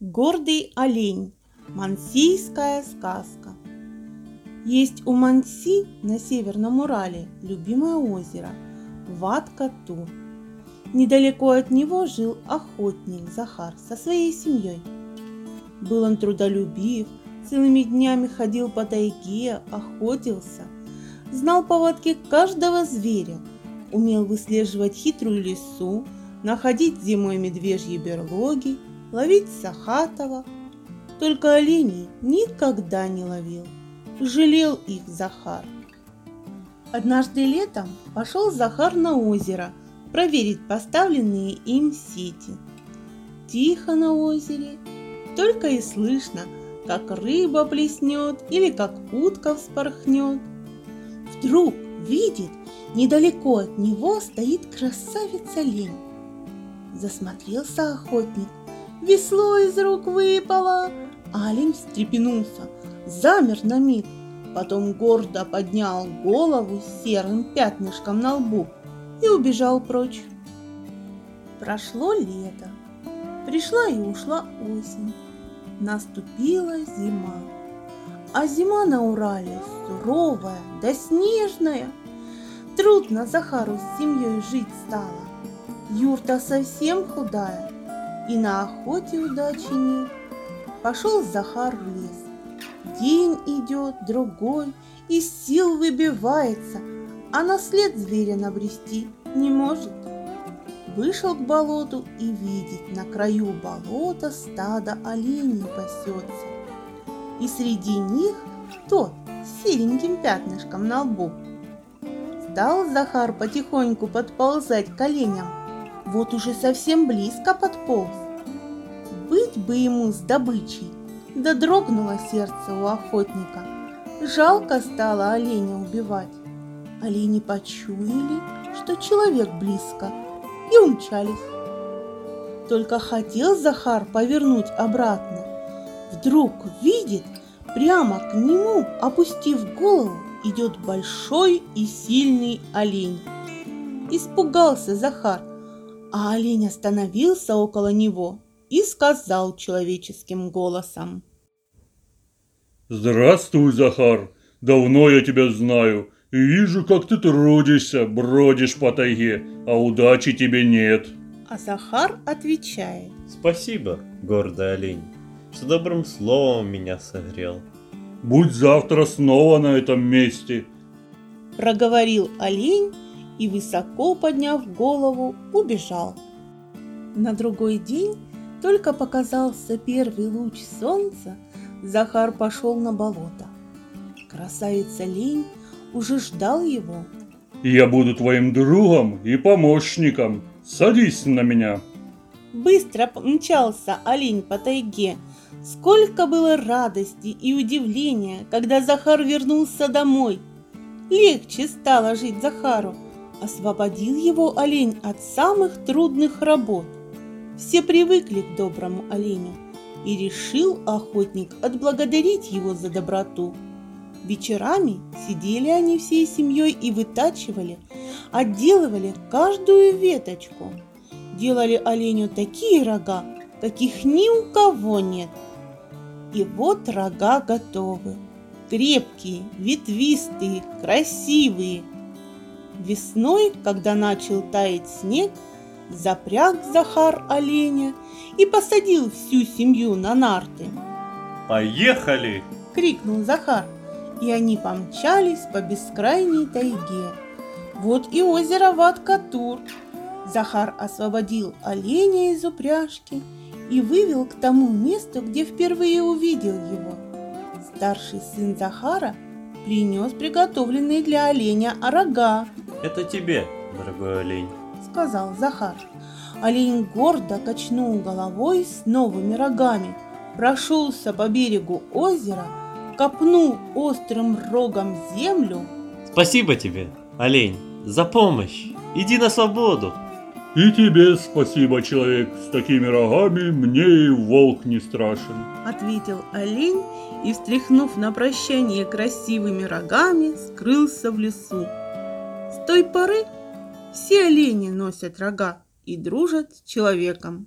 Гордый олень. Мансийская сказка. Есть у Манси на Северном Урале любимое озеро Ваткатур. Недалеко от него жил охотник Захар со своей семьей. Был он трудолюбив, целыми днями ходил по тайге, охотился, знал повадки каждого зверя, умел выслеживать хитрую лису, находить зимой медвежьи берлоги – ловить Сахатова. Только оленей никогда не ловил. Жалел их Захар. Однажды летом пошел Захар на озеро проверить поставленные им сети. Тихо на озере, только и слышно, как рыба плеснет или как утка вспорхнет. Вдруг видит, недалеко от него стоит красавица лень. Засмотрелся охотник, весло из рук выпало. Олень встрепенулся, замер на миг, потом гордо поднял голову с серым пятнышком на лбу и убежал прочь. Прошло лето, пришла и ушла осень, наступила зима. А зима на Урале суровая да снежная. Трудно Захару с семьей жить стало. Юрта совсем худая, и на охоте удачи нет. Пошел Захар в лес. День идет, другой, из сил выбивается, а на след зверя набрести не может. Вышел к болоту и видит, на краю болота стадо оленей пасется. И среди них тот с сереньким пятнышком на лбу. Стал Захар потихоньку подползать к оленям. Вот уже совсем близко подполз быть бы ему с добычей. Да дрогнуло сердце у охотника. Жалко стало оленя убивать. Олени почуяли, что человек близко, и умчались. Только хотел Захар повернуть обратно. Вдруг видит, прямо к нему, опустив голову, идет большой и сильный олень. Испугался Захар, а олень остановился около него и сказал человеческим голосом. «Здравствуй, Захар! Давно я тебя знаю и вижу, как ты трудишься, бродишь по тайге, а удачи тебе нет». А Захар отвечает. «Спасибо, гордый олень, что добрым словом меня согрел». «Будь завтра снова на этом месте», – проговорил олень и, высоко подняв голову, убежал. На другой день только показался первый луч солнца, Захар пошел на болото. Красавица Лень уже ждал его. «Я буду твоим другом и помощником. Садись на меня!» Быстро мчался олень по тайге. Сколько было радости и удивления, когда Захар вернулся домой. Легче стало жить Захару. Освободил его олень от самых трудных работ. Все привыкли к доброму оленю, и решил охотник отблагодарить его за доброту. Вечерами сидели они всей семьей и вытачивали, отделывали каждую веточку. Делали оленю такие рога, каких ни у кого нет. И вот рога готовы. Крепкие, ветвистые, красивые. Весной, когда начал таять снег, запряг Захар оленя и посадил всю семью на нарты. «Поехали!» – крикнул Захар, и они помчались по бескрайней тайге. Вот и озеро Ваткатур. Захар освободил оленя из упряжки и вывел к тому месту, где впервые увидел его. Старший сын Захара принес приготовленные для оленя рога. Это тебе, дорогой олень сказал Захар. Олень гордо качнул головой с новыми рогами, прошелся по берегу озера, копнул острым рогом землю. Спасибо тебе, олень, за помощь. Иди на свободу. И тебе спасибо, человек, с такими рогами мне и волк не страшен. Ответил олень и, встряхнув на прощание красивыми рогами, скрылся в лесу. С той поры все олени носят рога и дружат с человеком.